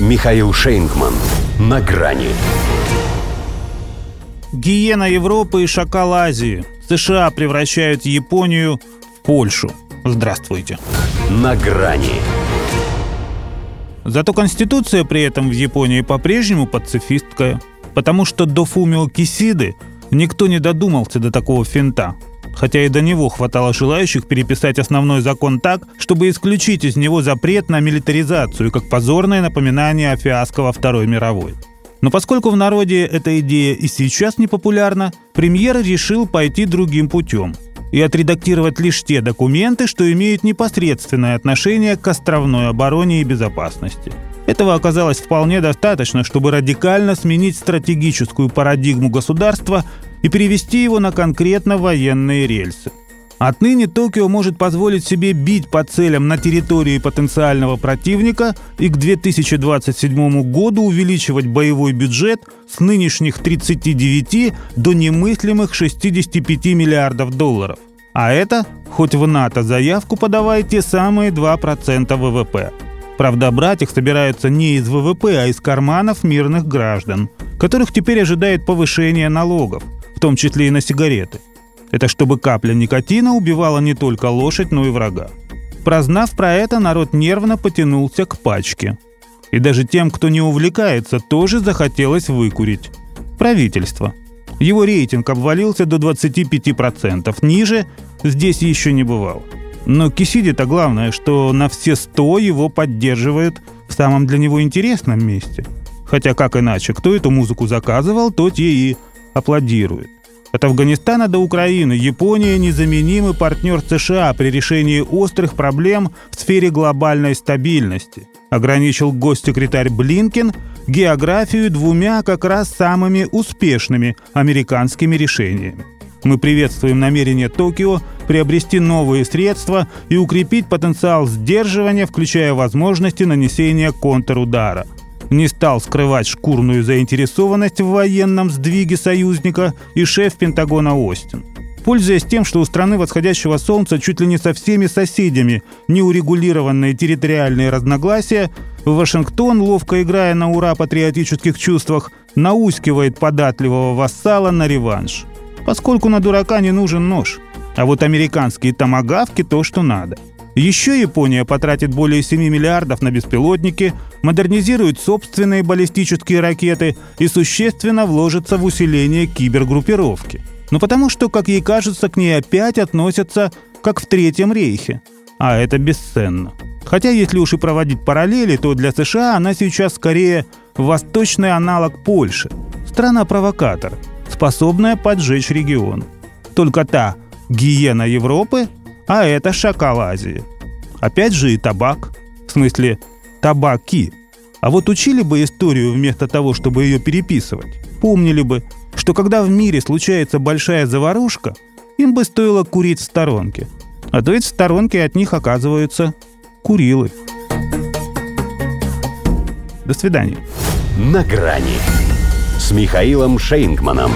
Михаил Шейнгман. На грани. Гиена Европы и шакал Азии. США превращают Японию в Польшу. Здравствуйте. На грани. Зато конституция при этом в Японии по-прежнему пацифистская. Потому что до Фумио Кисиды никто не додумался до такого финта. Хотя и до него хватало желающих переписать основной закон так, чтобы исключить из него запрет на милитаризацию, как позорное напоминание о фиаско во Второй мировой. Но поскольку в народе эта идея и сейчас не популярна, премьер решил пойти другим путем и отредактировать лишь те документы, что имеют непосредственное отношение к островной обороне и безопасности. Этого оказалось вполне достаточно, чтобы радикально сменить стратегическую парадигму государства и перевести его на конкретно военные рельсы. Отныне Токио может позволить себе бить по целям на территории потенциального противника и к 2027 году увеличивать боевой бюджет с нынешних 39 до немыслимых 65 миллиардов долларов. А это, хоть в НАТО заявку подавайте, самые 2% ВВП. Правда, брать их собираются не из ВВП, а из карманов мирных граждан, которых теперь ожидает повышение налогов, в том числе и на сигареты. Это чтобы капля никотина убивала не только лошадь, но и врага. Прознав про это, народ нервно потянулся к пачке. И даже тем, кто не увлекается, тоже захотелось выкурить. Правительство. Его рейтинг обвалился до 25%. Ниже здесь еще не бывал. Но Кисиде-то главное, что на все 100 его поддерживают в самом для него интересном месте. Хотя как иначе, кто эту музыку заказывал, тот ей и аплодирует. От Афганистана до Украины Япония – незаменимый партнер США при решении острых проблем в сфере глобальной стабильности. Ограничил госсекретарь Блинкен географию двумя как раз самыми успешными американскими решениями. Мы приветствуем намерение Токио приобрести новые средства и укрепить потенциал сдерживания, включая возможности нанесения контрудара. Не стал скрывать шкурную заинтересованность в военном сдвиге союзника и шеф Пентагона Остин. Пользуясь тем, что у страны восходящего солнца чуть ли не со всеми соседями неурегулированные территориальные разногласия, Вашингтон, ловко играя на ура патриотических чувствах, наускивает податливого вассала на реванш – поскольку на дурака не нужен нож. А вот американские томагавки – то, что надо. Еще Япония потратит более 7 миллиардов на беспилотники, модернизирует собственные баллистические ракеты и существенно вложится в усиление кибергруппировки. Ну потому что, как ей кажется, к ней опять относятся как в Третьем рейхе. А это бесценно. Хотя если уж и проводить параллели, то для США она сейчас скорее восточный аналог Польши. Страна-провокатор – способная поджечь регион. Только та гиена Европы, а это шакал Азии. Опять же и табак, в смысле табаки. А вот учили бы историю вместо того, чтобы ее переписывать. Помнили бы, что когда в мире случается большая заварушка, им бы стоило курить в сторонке. А то ведь в сторонке от них оказываются курилы. До свидания. На грани с Михаилом Шейнгманом.